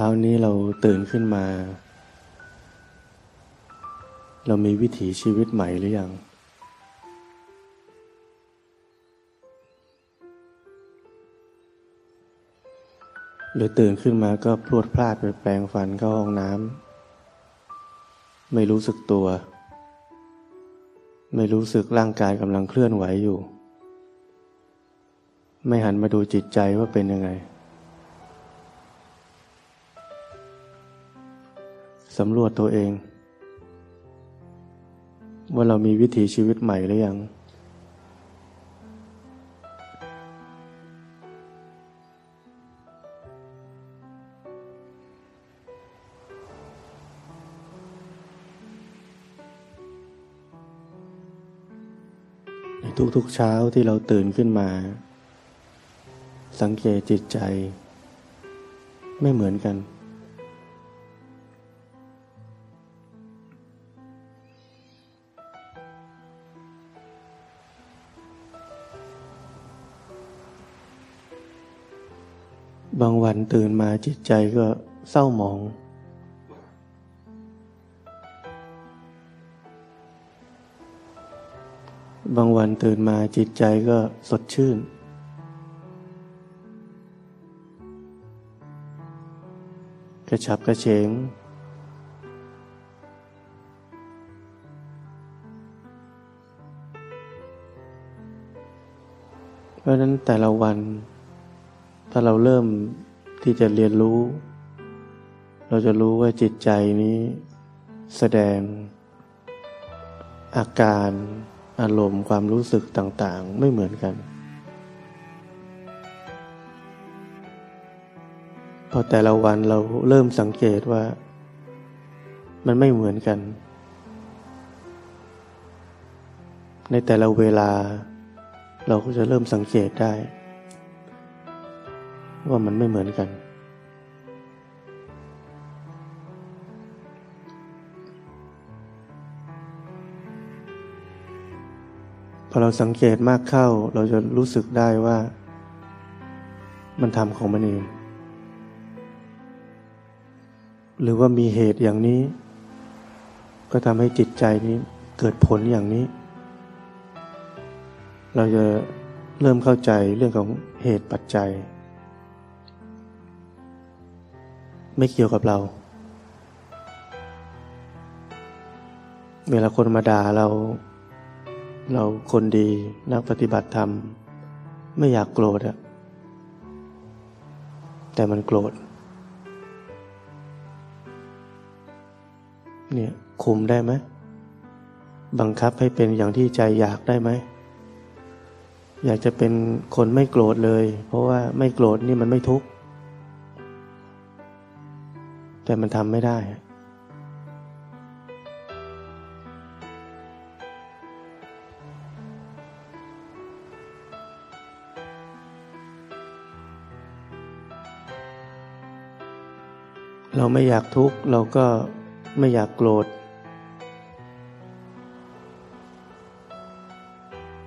เช้านี้เราตื่นขึ้นมา เรามีวิถีชีวิตใหม่หรือยัง หรือตื่นขึ้นมาก็พรวดพลาดไปแปลงฟันเข้าห้องน้ำไม่รู้สึกตัว ไม่รู้สึกร่างกายกำลังเคลื่อนไหวอยู่ ไม่หันมาดูจิตใจว่าเป็นยังไง สำรวจตัวเอง ว่าเรามีวิถีชีวิตใหม่หรือยังในทุกๆเช้าที่เราตื่นขึ้นมา สังเกตจิตใจ ไม่เหมือนกัน ตื่นมาจิตใจก็เศร้าหมอง บางวันตื่นมาจิตใจก็สดชื่น กระฉับกระเฉง เพราะนั้นแต่ละวันถ้าเราเริ่ม ที่จะเรียนรู้ เราจะรู้ว่าจิตใจนี้แสดง อาการอารมณ์ความรู้สึกต่างๆ ไม่เหมือนกัน พอแต่ละวันเราเริ่มสังเกตว่า มันไม่เหมือนกัน ในแต่ละเวลา เราก็จะเริ่มสังเกตได้ ว่ามันไม่เหมือนกัน พอเราสังเกตมากเข้าเราจะรู้สึกได้ว่า มันทำของมันเอง หรือว่ามีเหตุอย่างนี้ ก็ทำให้จิตใจนี้เกิดผลอย่างนี้ เราจะเริ่มเข้าใจเรื่องของเหตุปัจจัย ไม่เกี่ยวกับเรา เวลาคนมาด่าเรา เราคนดีนักปฏิบัติธรรม ไม่อยากโกรธอะแต่มันโกรธ เนี่ยคุมได้ไหมบังคับให้เป็นอย่างที่ใจอยากได้ไหม อยากจะเป็นคนไม่โกรธเลย เพราะว่าไม่โกรธนี่มันไม่ทุกข์ แต่มันทำไม่ได้ เราไม่อยากทุกข์ เราก็ไม่อยากโกรธ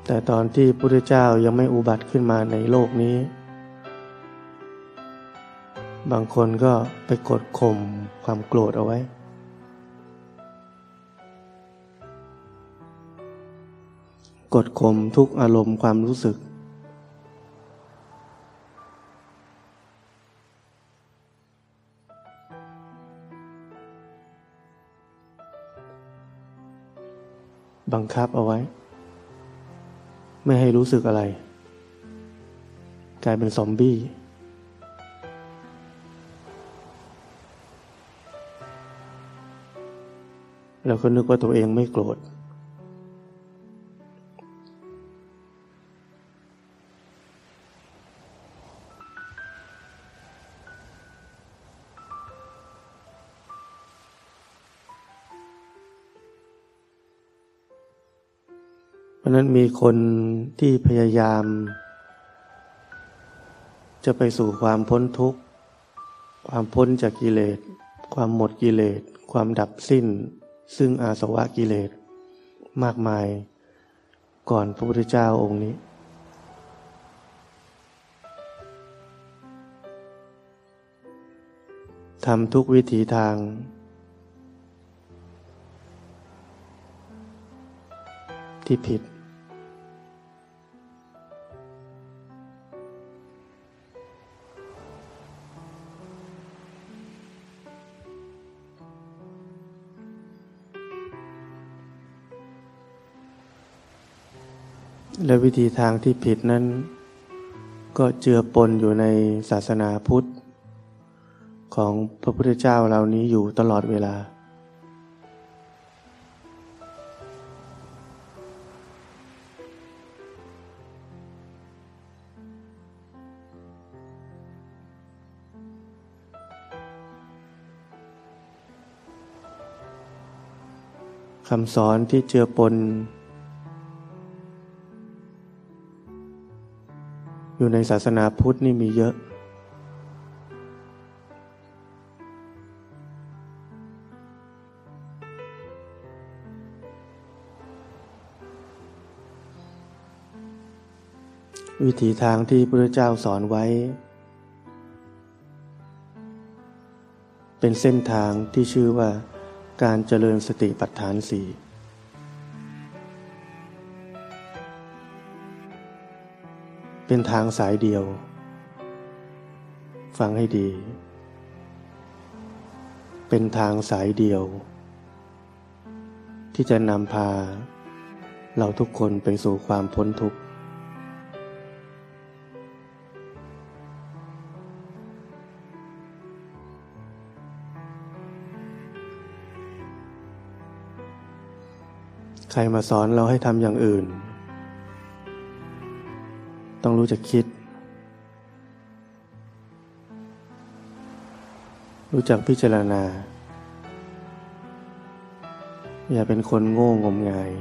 แต่ตอนที่พระพุทธเจ้ายังไม่อุบัติขึ้นมาในโลกนี้ บางคนก็ไปกดข่มความโกรธเอาไว้ กดข่มทุกอารมณ์ความรู้สึก บังคับเอาไว้ ไม่ให้รู้สึกอะไร กลายเป็นซอมบี้ เราก็นึกว่าตัวเองไม่โกรธ เพราะนั้นมีคนที่พยายาม จะไปสู่ความพ้นทุกข์ ความพ้นจากกิเลส ความหมดกิเลส ความดับสิ้น ซึ่งอาสวะกิเลสมากมายก่อนพระพุทธเจ้าองค์นี้ ทำทุกวิถีทาง ที่ผิด และวิธีทางที่ผิดนั้น ก็เจือปนอยู่ในศาสนาพุทธ ของพระพุทธเจ้าเหล่านี้อยู่ตลอดเวลา คำสอนที่เจือปน อยู่ในศาสนาพุทธนี่มีเยอะ วิถีทางที่พระเจ้าสอนไว้ เป็นเส้นทางที่ชื่อว่าการเจริญสติปัฏฐานสี่ เป็นทางสายเดียว ฟังให้ดี เป็นทางสายเดียว ที่จะนำพา เราทุกคนไปสู่ความพ้นทุกข์ใครมาสอนเราให้ทำอย่างอื่น ต้องรู้จักคิด รู้จักพิจารณา อย่าเป็นคนโง่งมงาย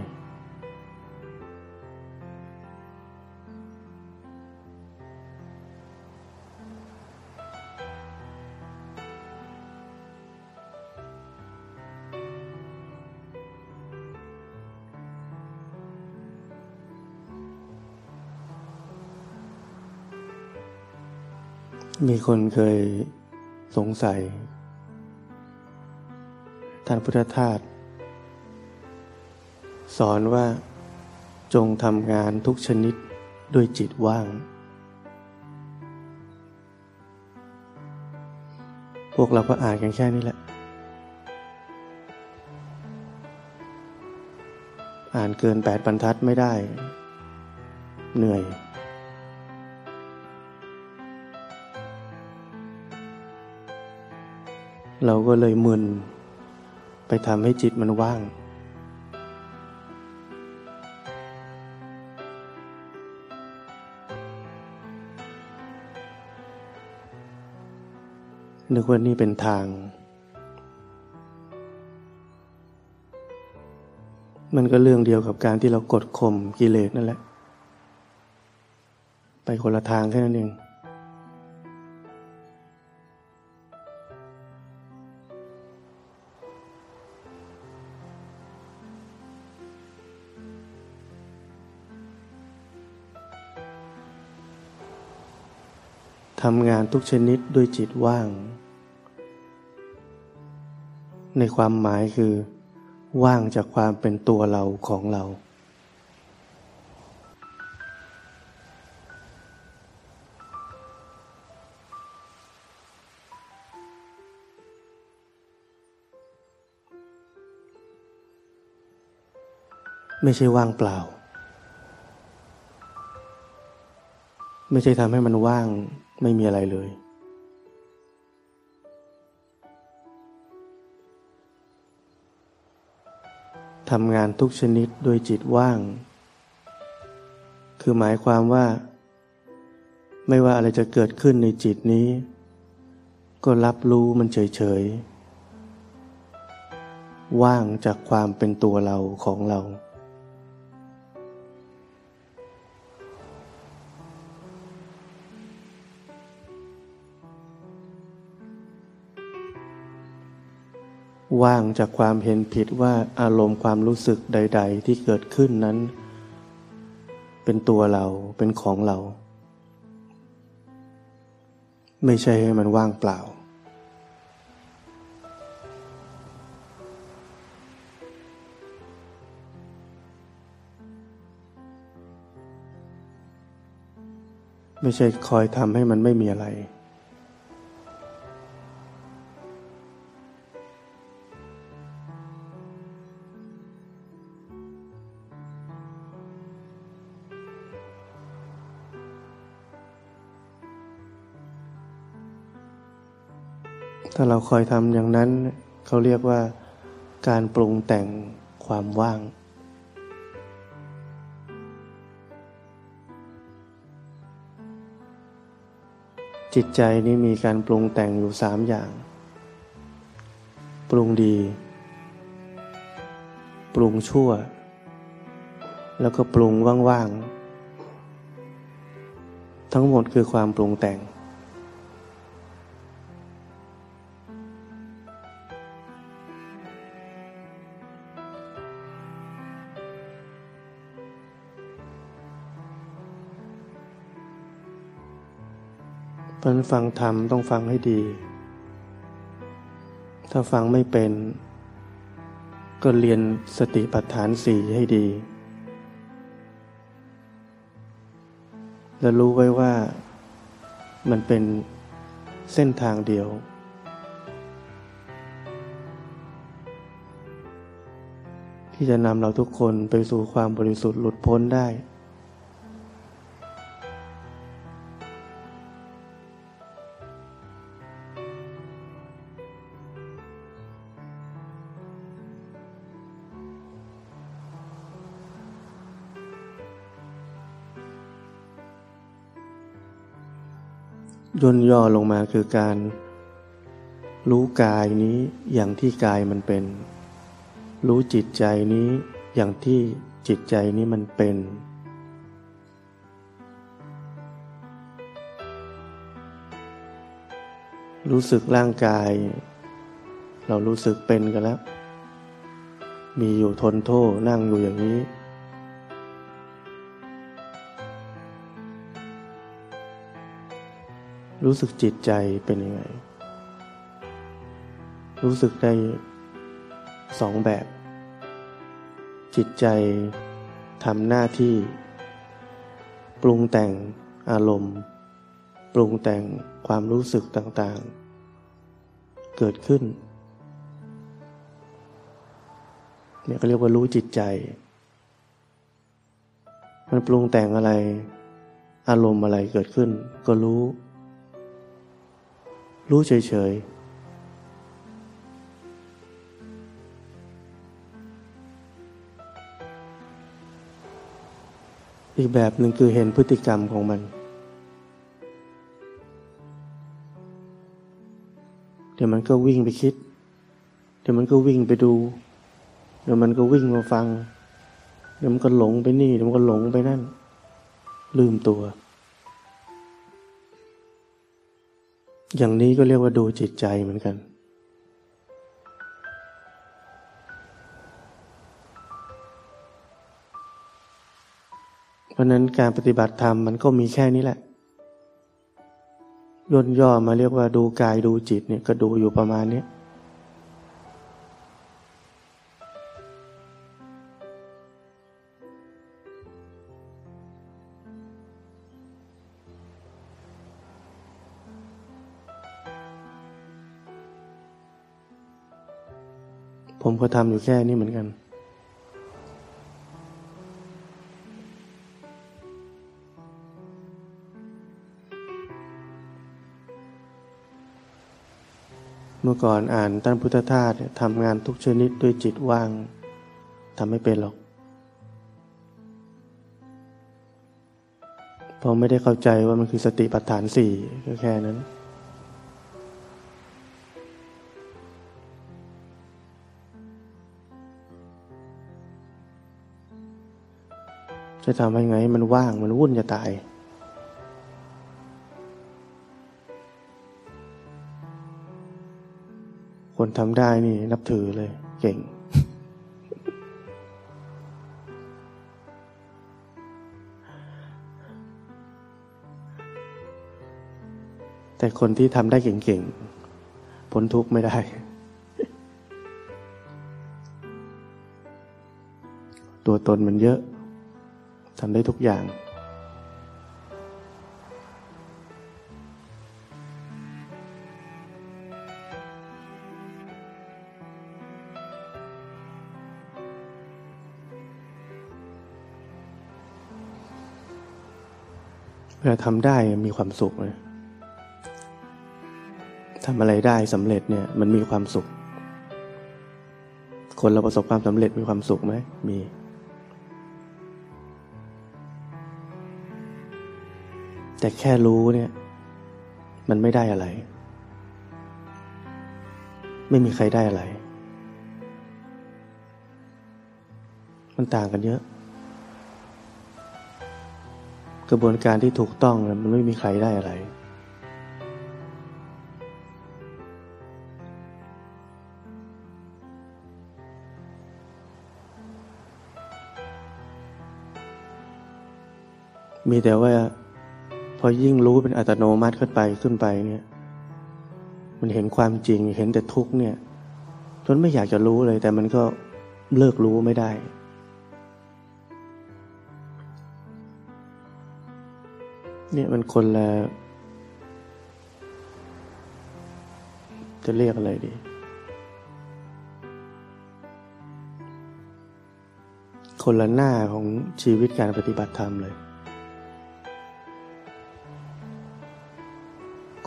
มีคนเคยสงสัย ท่านพุทธทาสสอนว่าจงทำงานทุกชนิดด้วยจิตว่าง พวกเราก็อ่านกันแค่นี้แหละ อ่านเกินแปดบรรทัดไม่ได้ เหนื่อย เราก็เลยมึน ไปทำให้จิตมันว่าง นึกว่านี่เป็นทาง มันก็เรื่องเดียวกับการที่เรากดข่มกิเลสนั่นแหละ ไปคนละทางแค่นั้นเองำงานทุกชนิดด้วยจิตว่าง ในความหมายคือ ว่างจากความเป็นตัวเราของเรา ไม่ใช่ว่างเปล่าไม่ใช่ทำให้มันว่าง ไม่มีอะไรเลย ทำงานทุกชนิดโดยจิตว่าง คือหมายความว่า ไม่ว่าอะไรจะเกิดขึ้นในจิตนี้ ก็รับรู้มันเฉย ๆ ว่างจากความเป็นตัวเราของเรา ว่างจากความเห็นผิดว่าอารมณ์ความรู้สึกใด ๆ ที่เกิดขึ้นนั้น เป็นตัวเราเป็นของเรา ไม่ใช่ให้มันว่างเปล่า ไม่ใช่คอยทำให้มันไม่มีอะไร ถ้าเราคอยทำอย่างนั้น เขาเรียกว่าการปรุงแต่งความว่าง จิตใจนี้มีการปรุงแต่งอยู่สามอย่าง ปรุงดี ปรุงชั่ว แล้วก็ปรุงว่างๆทั้งหมดคือความปรุงแต่ง เพราะนั้นฟังธรรมต้องฟังให้ดี ถ้าฟังไม่เป็น ก็เรียนสติปัฏฐานสี่ให้ดี และรู้ไว้ว่ามันเป็นเส้นทางเดียว ที่จะนำเราทุกคนไปสู่ความบริสุทธิ์หลุดพ้นได้ ย่นย่อลงมาคือการ รู้กายนี้อย่างที่กายมันเป็น รู้จิตใจนี้อย่างที่จิตใจนี้มันเป็น รู้สึกร่างกาย เรารู้สึกเป็นกันแล้ว มีอยู่ทนโทษนั่งอยู่อย่างนี้ รู้สึกจิตใจเป็นยังไง รู้สึกได้สองแบบ จิตใจทำหน้าที่ ปรุงแต่งอารมณ์ ปรุงแต่งความรู้สึกต่างๆ เกิดขึ้นเนี่ยก็เรียกว่ารู้จิตใจ มันปรุงแต่งอะไร อารมณ์อะไรเกิดขึ้น ก็รู้ รู้เฉยๆ อีกแบบหนึ่งคือเห็นพฤติกรรมของมัน เดี๋ยวมันก็วิ่งไปคิด เดี๋ยวมันก็วิ่งไปดู เดี๋ยวมันก็วิ่งมาฟัง เดี๋ยวมันก็หลงไปนี่ เดี๋ยวมันก็หลงไปนั่น ลืมตัว อย่างนี้ก็เรียกว่าดูจิตใจเหมือนกัน เพราะนั้นการปฏิบัติธรรมมันก็มีแค่นี้แหละ ย่นย่อมาเรียกว่าดูกายดูจิตเนี่ยก็ดูอยู่ประมาณนี้ ก็ทำอยู่แค่นี้เหมือนกัน เมื่อก่อนอ่านตั้นพุทธทาสทำงานทุกชนิดด้วยจิตว่างทำไม่เป็นหรอกเพราะไม่ได้เข้าใจว่ามันคือสติปัฏฐานสี่ก็แค่นั้น จะทำยังไง มันว่างมันวุ่นจะตาย คนทำได้นี่ นับถือเลย เก่ง แต่คนที่ทำได้เก่งๆพ้นทุกข์ไม่ได้ตัวตนมันเยอะ ทำได้ทุกอย่าง เวลาทำได้มีความสุขเลยทำอะไรได้สำเร็จเนี่ยมันมีความสุข คนเราประสบความสำเร็จมีความสุขไหมมี แต่แค่รู้เนี่ย มันไม่ได้อะไร ไม่มีใครได้อะไร มันต่างกันเยอะ กระบวนการที่ถูกต้องมันไม่มีใครได้อะไร มีแต่ว่า พอยิ่งรู้เป็นอัตโนมัติขึ้นไปขึ้นไปเนี่ย มันเห็นความจริงเห็นแต่ทุกเนี่ยจนไม่อยากจะรู้เลย แต่มันก็เลิกรู้ไม่ได้ เนี่ยมันคนละจะเรียกอะไรดีคนละหน้าของชีวิตการปฏิบัติธรรมเลย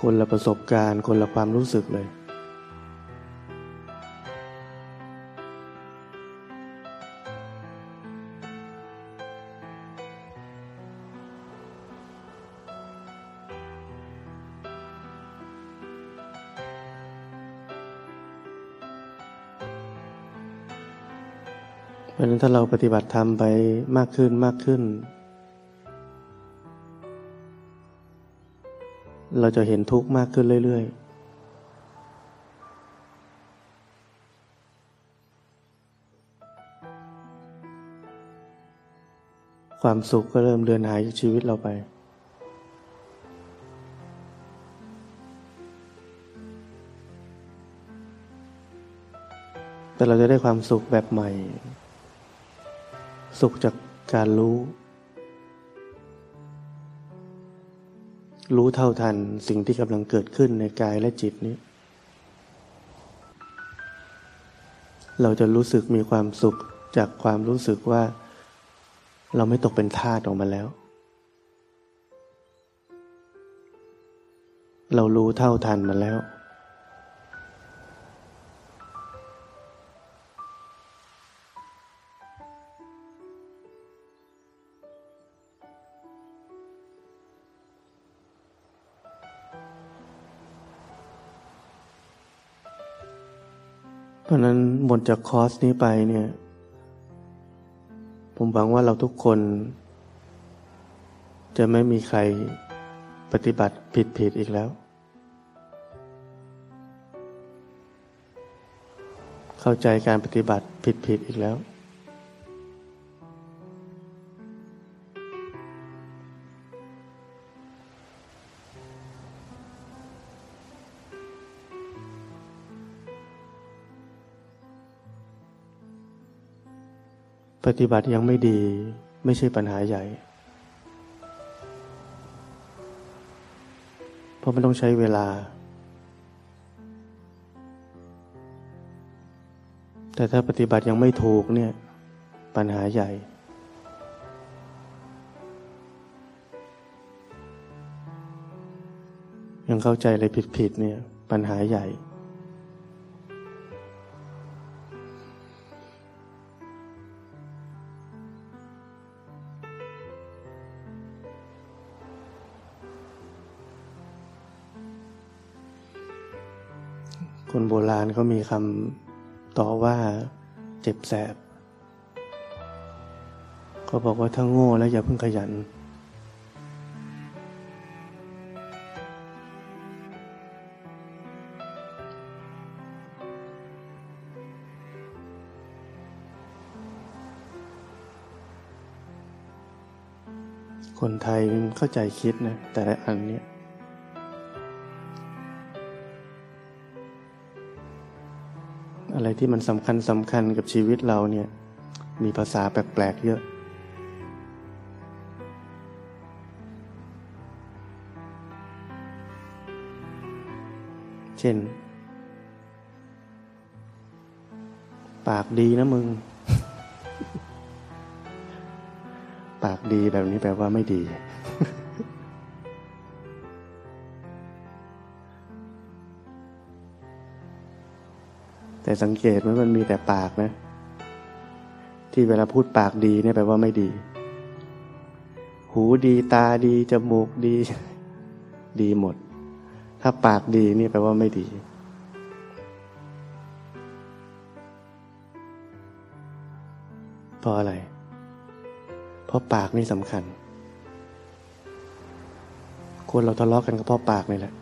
คนละประสบการณ์ คนละความรู้สึกเลย เพราะนั้นถ้าเราปฏิบัติธรรมไปมากขึ้นมากขึ้น เราจะเห็นทุกข์มากขึ้นเรื่อย ๆความสุขก็เริ่มเลือนหายจากชีวิตเราไป แต่เราจะได้ความสุขแบบใหม่ สุขจากการรู้ รู้เท่าทันสิ่งที่กำลังเกิดขึ้นในกายและจิตนี้ เราจะรู้สึกมีความสุขจากความรู้สึกว่า เราไม่ตกเป็นทาสออกมาแล้ว เรารู้เท่าทันมาแล้ว ดจากคอร์สนี้ไปเนี่ย ผมหวังว่าเราทุกคน จะไม่มีใครปฏิบัติผิดผิดอีกแล้ว เข้าใจการปฏิบัติผิดผิดอีกแล้ว ปฏิบัติยังไม่ดีไม่ใช่ปัญหาใหญ่ เพราะมันต้องใช้เวลา แต่ถ้าปฏิบัติยังไม่ถูกเนี่ย ปัญหาใหญ่ ยังเข้าใจอะไรผิดๆเนี่ย ปัญหาใหญ่ คนโบราณเขามีคำต่อว่าเจ็บแสบเขาบอกว่าถ้าโง่แล้วอย่าเพิ่งขยัน คนไทยเข้าใจคิดนะ แต่ละอันเนี้ย ที่มันสำคัญสำคัญกับชีวิตเราเนี่ย มีภาษาแปลกๆเยอะ เช่น ปากดีนะมึง ปากดีแบบนี้แปลว่าไม่ดี แต่สังเกตไหมมันมีแต่ปากนะ ที่เวลาพูดปากดีเนี่ยแปลว่าไม่ดี หูดีตาดีจมูกดี ดีหมด ถ้าปากดีนี่แปลว่าไม่ดี เพราะอะไร เพราะปากนี่สำคัญ คนเราทะเลาะกันก็เพราะปากนี่แหละ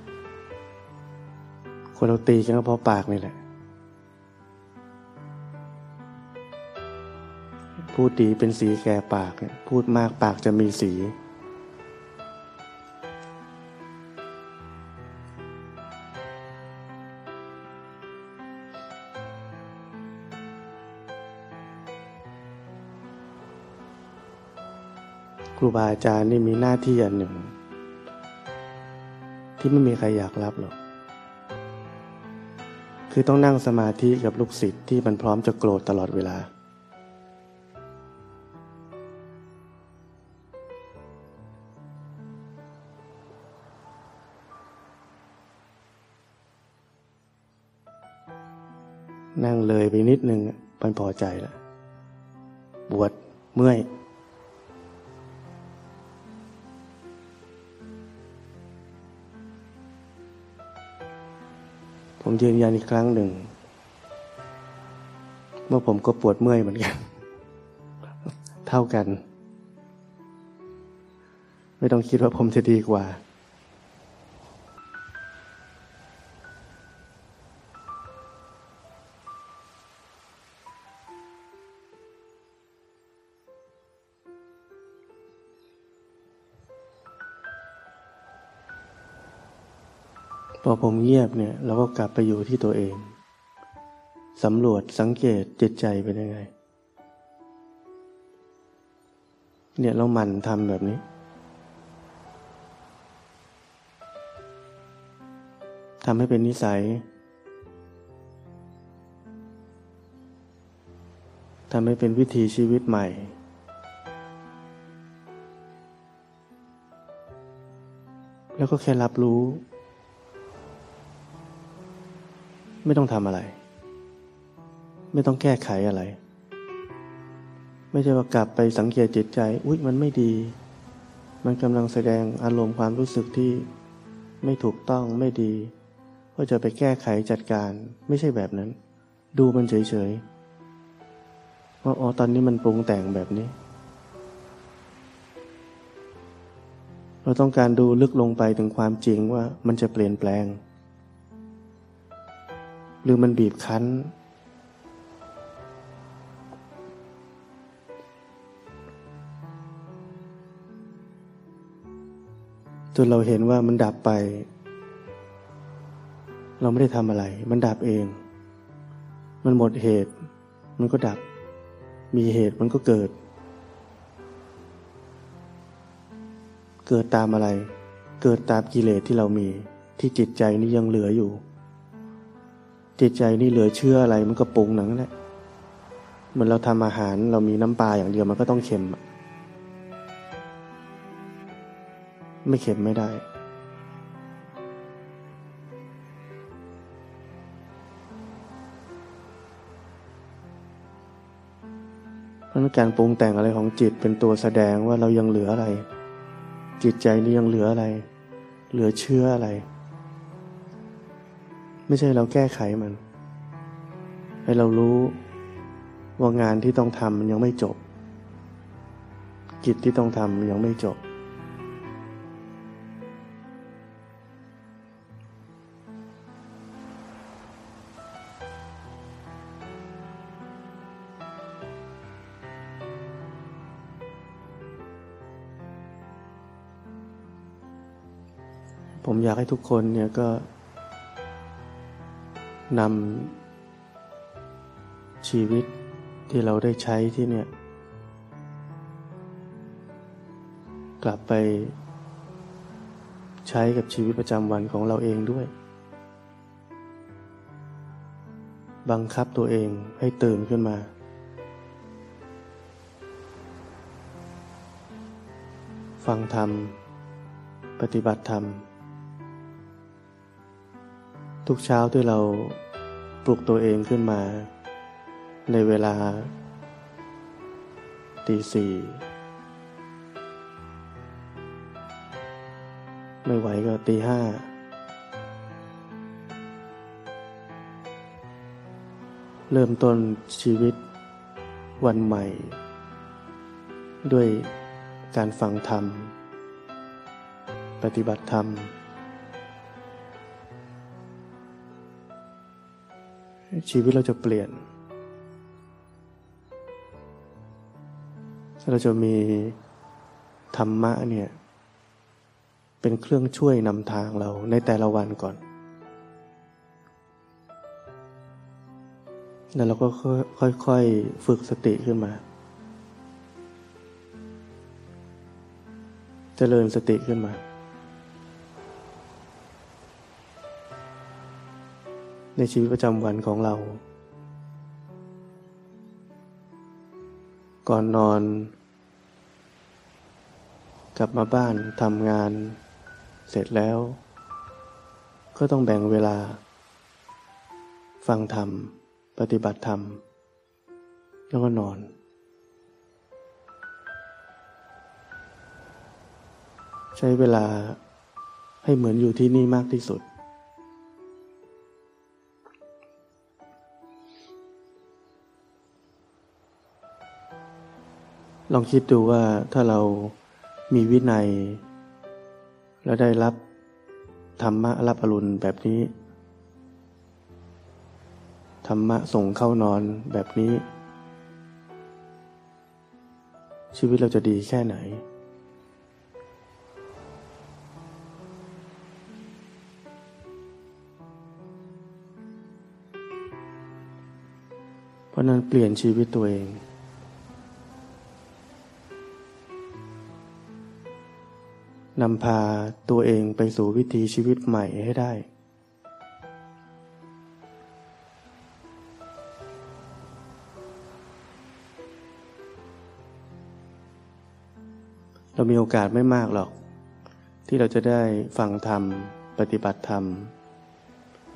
คนเราตีกันก็เพราะปากนี่แหละ พูดดีเป็นสีแก่ปากพูดมากปากจะมีสี ครูบาอาจารย์นี่มีหน้าที่อันหนึ่ง ที่ไม่มีใครอยากรับหรอกคือต้องนั่งสมาธิกับลูกศิษย์ที่มันพร้อมจะโกรธตลอดเวลา นิดนึงมันพอใจแล้วปวดเมื่อย ผมยืนยันอีกครั้งหนึ่งเมื่อผมก็ปวดเมื่อยเหมือนกัน เท่ากัน ไม่ต้องคิดว่าผมจะดีกว่า อผมเงียบเนี่ยเราก็กลับไปอยู่ที่ตัวเองสำรวจสังเกตจิตใจเป็นยังไง เนี่ยเราหมั่นทำแบบนี้ ทำให้เป็นนิสัย ทำให้เป็นวิถีชีวิตใหม่ แล้วก็แค่รับรู้ ไม่ต้องทำอะไร ไม่ต้องแก้ไขอะไร ไม่ใช่ว่ากลับไปสังเกตจิตใจ อุ๊ยมันไม่ดี มันกำลังแสดงอารมณ์ความรู้สึกที่ไม่ถูกต้องไม่ดี ก็จะไปแก้ไขจัดการ ไม่ใช่แบบนั้น ดูมันเฉยๆว่าอ๋อตอนนี้มันปรุงแต่งแบบนี้ เราต้องการดูลึกลงไปถึงความจริงว่ามันจะเปลี่ยนแปลง หรือมันบีบคั้น จนเราเห็นว่ามันดับไป เราไม่ได้ทำอะไร มันดับเอง มันหมดเหตุ มันก็ดับ มีเหตุมันก็เกิด เกิดตามอะไร เกิดตามกิเลสที่เรามีที่จิตใจนี้ยังเหลืออยู่ จิตใจนี่เหลือเชื่ออะไรมันก็ปรุงหนังแหละเหมือนเราทำอาหารเรามีน้ำปลาอย่างเดียวมันก็ต้องเค็มไม่เค็มไม่ได้ เพราะการปรุงแต่งอะไรของจิตเป็นตัวแสดงว่าเรายังเหลืออะไร จิตใจนี้ยังเหลืออะไร เหลือเชื่ออะไร ไม่ใช่เราแก้ไขมัน ให้เรารู้ว่างานที่ต้องทำมันยังไม่จบ กิจที่ต้องทำมันยังไม่จบ ผมอยากให้ทุกคนเนี่ยก็ นำชีวิตที่เราได้ใช้ที่เนี่ย กลับไปใช้กับชีวิตประจำวันของเราเองด้วย บังคับตัวเองให้ตื่นขึ้นมา ฟังธรรม ปฏิบัติธรรม ทุกเช้าที่เราปลุกตัวเองขึ้นมา ในเวลาตีสี่ไม่ไหวก็ตีห้าเริ่มต้นชีวิตวันใหม่ ด้วยการฟังธรรม ปฏิบัติธรรม ชีวิตเราจะเปลี่ยน เราจะมีธรรมะเนี่ย เป็นเครื่องช่วยนำทางเราในแต่ละวันก่อน แล้วเราก็ค่อยๆฝึกสติขึ้นมาจริญสติขึ้นมา ในชีวิตประจำวันของเรา ก่อนนอน กลับมาบ้านทำงาน เสร็จแล้ว ก็ต้องแบ่งเวลา ฟังธรรม ปฏิบัติธรรม แล้วก็นอนใช้เวลาให้เหมือนอยู่ที่นี่มากที่สุด ลองคิดดูว่าถ้าเรามีวินัย แล้วได้รับธรรมะรับอรุณแบบนี้ ธรรมะส่งเข้านอนแบบนี้ ชีวิตเราจะดีแค่ไหน เพราะนั้นเปลี่ยนชีวิตตัวเอง นำพาตัวเองไปสู่วิถีชีวิตใหม่ให้ได้ เรามีโอกาสไม่มากหรอก ที่เราจะได้ฟังธรรม ปฏิบัติธรรม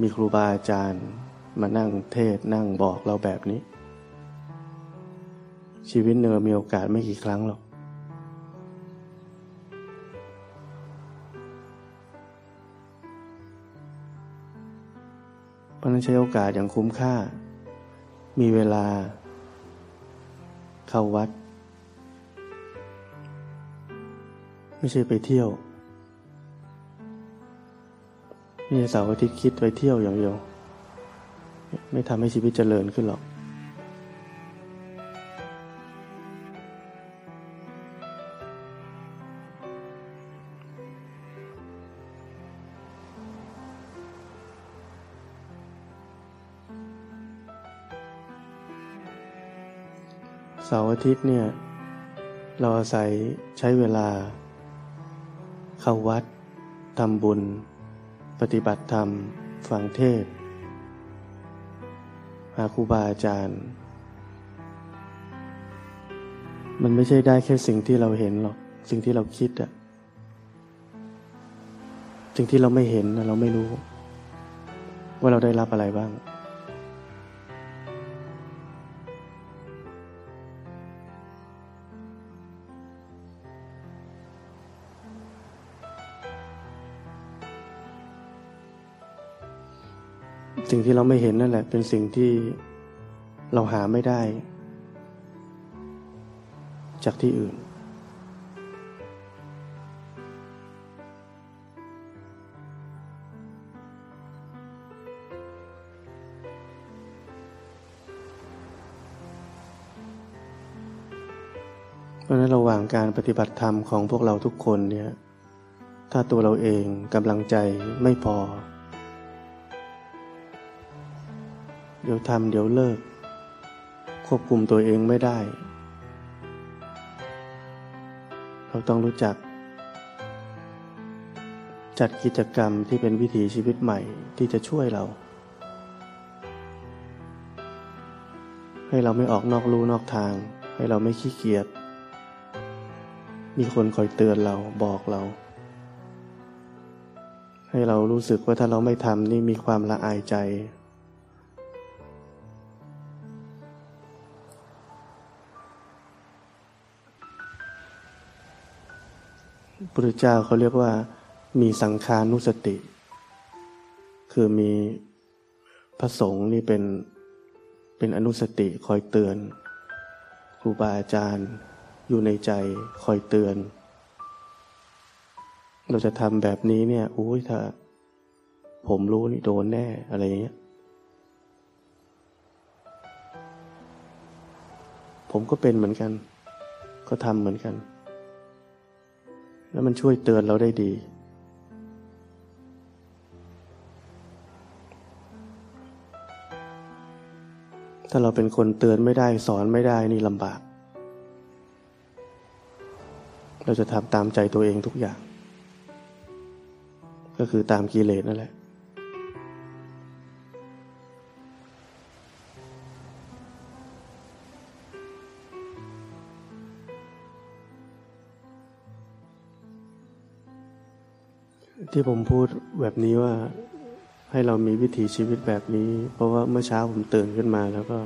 มีครูบาอาจารย์ มานั่งเทศนั่งบอกเราแบบนี้ ชีวิตเนือมีโอกาสไม่กี่ครั้งหรอก ราะนั้นใช้โอกาสอย่างคุ้มค่า มีเวลา เข้าวัด ไม่ใช่ไปเที่ยวไม่ใช่เสาร์อาทิตย์คิดไปเที่ยวอย่างเดียว ไม่ทำให้ชีวิตเจริญขึ้นหรอก ทิตย์เนี่ย เราอาศัยใช้เวลา เข้าวัดทำบุญ ปฏิบัติธรรม ฟังเทศ หาครูบาอาจารย์ มันไม่ใช่ได้แค่สิ่งที่เราเห็นหรอก สิ่งที่เราคิดอะสิ่งที่เราไม่เห็นเราไม่รู้ ว่าเราได้รับอะไรบ้าง สิ่งที่เราไม่เห็นนั่นแหละ เป็นสิ่งที่เราหาไม่ได้ จากที่อื่น เพราะนั้นระหว่างการปฏิบัติธรรมของพวกเราทุกคนเนี่ย ถ้าตัวเราเองกำลังใจไม่พอ เดี๋ยวทำเดี๋ยวเลิก ควบคุมตัวเองไม่ได้ เราต้องรู้จัก จัดกิจกรรมที่เป็นวิถีชีวิตใหม่ที่จะช่วยเรา ให้เราไม่ออกนอกลู่นอกทาง ให้เราไม่ขี้เกียจมีคนคอยเตือนเราบอกเรา ให้เรารู้สึกว่าถ้าเราไม่ทำนี่มีความละอายใจ พุทธเจ้าเขาเรียกว่า มีสังขานุสติ คือมีพระสงฆ์นี่เป็นเป็นอนุสติคอยเตือนครูบาอาจารย์อยู่ในใจคอยเตือน เราจะทำแบบนี้เนี่ยอุ้ยถ้า ผมรู้นี่โดนแน่อะไรอย่างเงี้ยผมก็เป็นเหมือนกัน ก็ทำเหมือนกัน แล้วมันช่วยเตือนเราได้ดี ถ้าเราเป็นคนเตือนไม่ได้สอนไม่ได้นี่ลำบาก เราจะทำตามใจตัวเองทุกอย่าง ก็คือตามกิเลสนั่นแหละ ที่ผมพูดแบบนี้ว่าให้เรามีวิถีชีวิตแบบนี้ เพราะว่าเมื่อเช้าผมตื่นขึ้นมาแล้วก็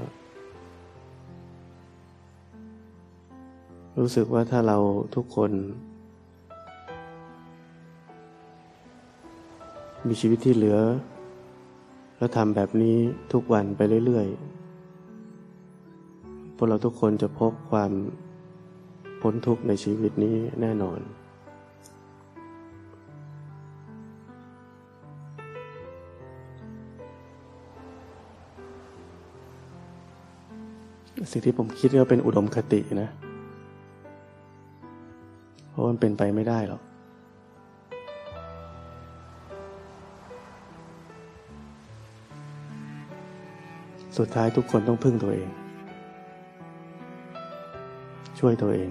รู้สึกว่าถ้าเราทุกคน มีชีวิตที่เหลือ แล้วทำแบบนี้ทุกวันไปเรื่อยๆพวกเราทุกคนจะพบความพ้นทุกข์ในชีวิตนี้แน่นอน สิ่งที่ผมคิดว่าเป็นอุดมคตินะ เพราะมันเป็นไปไม่ได้หรอกสุดท้ายทุกคนต้องพึ่งตัวเอง ช่วยตัวเอง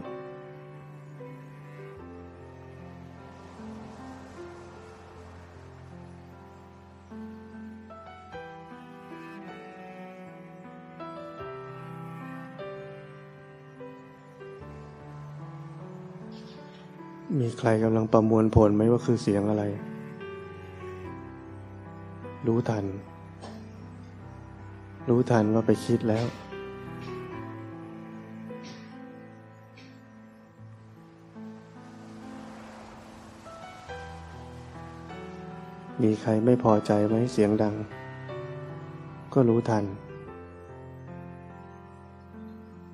มีใครกำลังประมวลผลไหมว่าคือเสียงอะไร รู้ทัน รู้ทันว่าไปคิดแล้ว มีใครไม่พอใจไหมเสียงดัง ก็รู้ทัน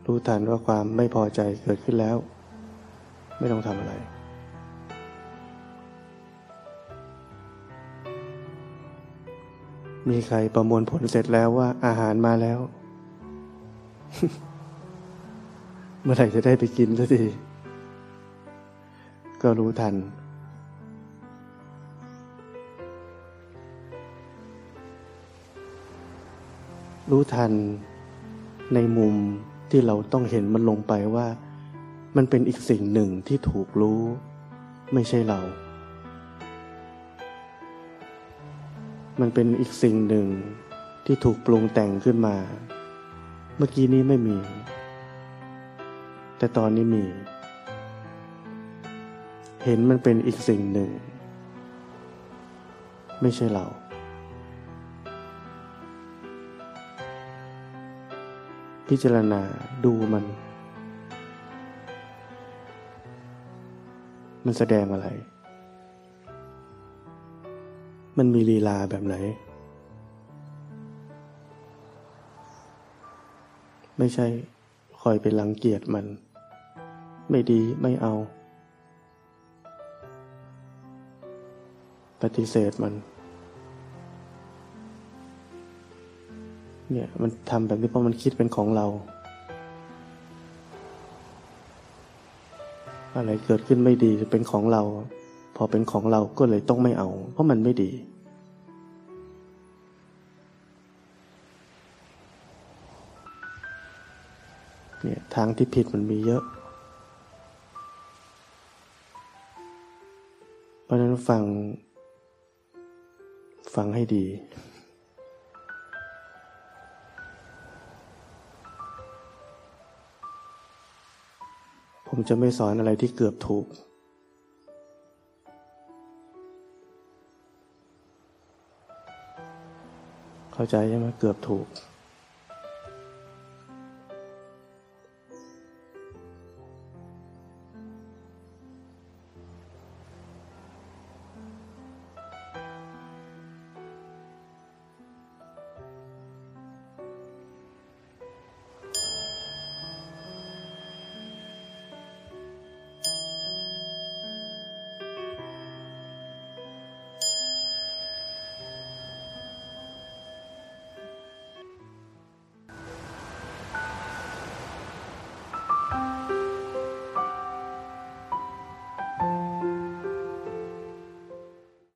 รู้ทันว่าความไม่พอใจเกิดขึ้นแล้ว ไม่ต้องทำอะไร มีใครประมวลผลเสร็จแล้วว่าอาหารมาแล้ว เมื่อไหร่จะได้ไปกินสักทีก็รู้ทัน รู้ทันในมุมที่เราต้องเห็นมันลงไปว่า มันเป็นอีกสิ่งหนึ่งที่ถูกรู้ ไม่ใช่เรา มันเป็นอีกสิ่งหนึ่งที่ถูกปรุงแต่งขึ้นมา เมื่อกี้นี้ไม่มี แต่ตอนนี้มี เห็นมันเป็นอีกสิ่งหนึ่ง ไม่ใช่เราพิจารณาดูมัน มันแสดงอะไร มันมีลีลาแบบไหน ไม่ใช่คอยไปรังเกียจมัน ไม่ดีไม่เอา ปฏิเสธมัน เนี่ยมันทำแบบนี้เพราะมันคิดเป็นของเรา อะไรเกิดขึ้นไม่ดีจะเป็นของเรา พอเป็นของเราก็เลยต้องไม่เอา เพราะมันไม่ดี เนี่ยทางที่ผิดมันมีเยอะ เพราะนั้นฟัง ฟังให้ดีผมจะไม่สอนอะไรที่เกือบถูก เข้าใจใช่ไหมเกือบถูก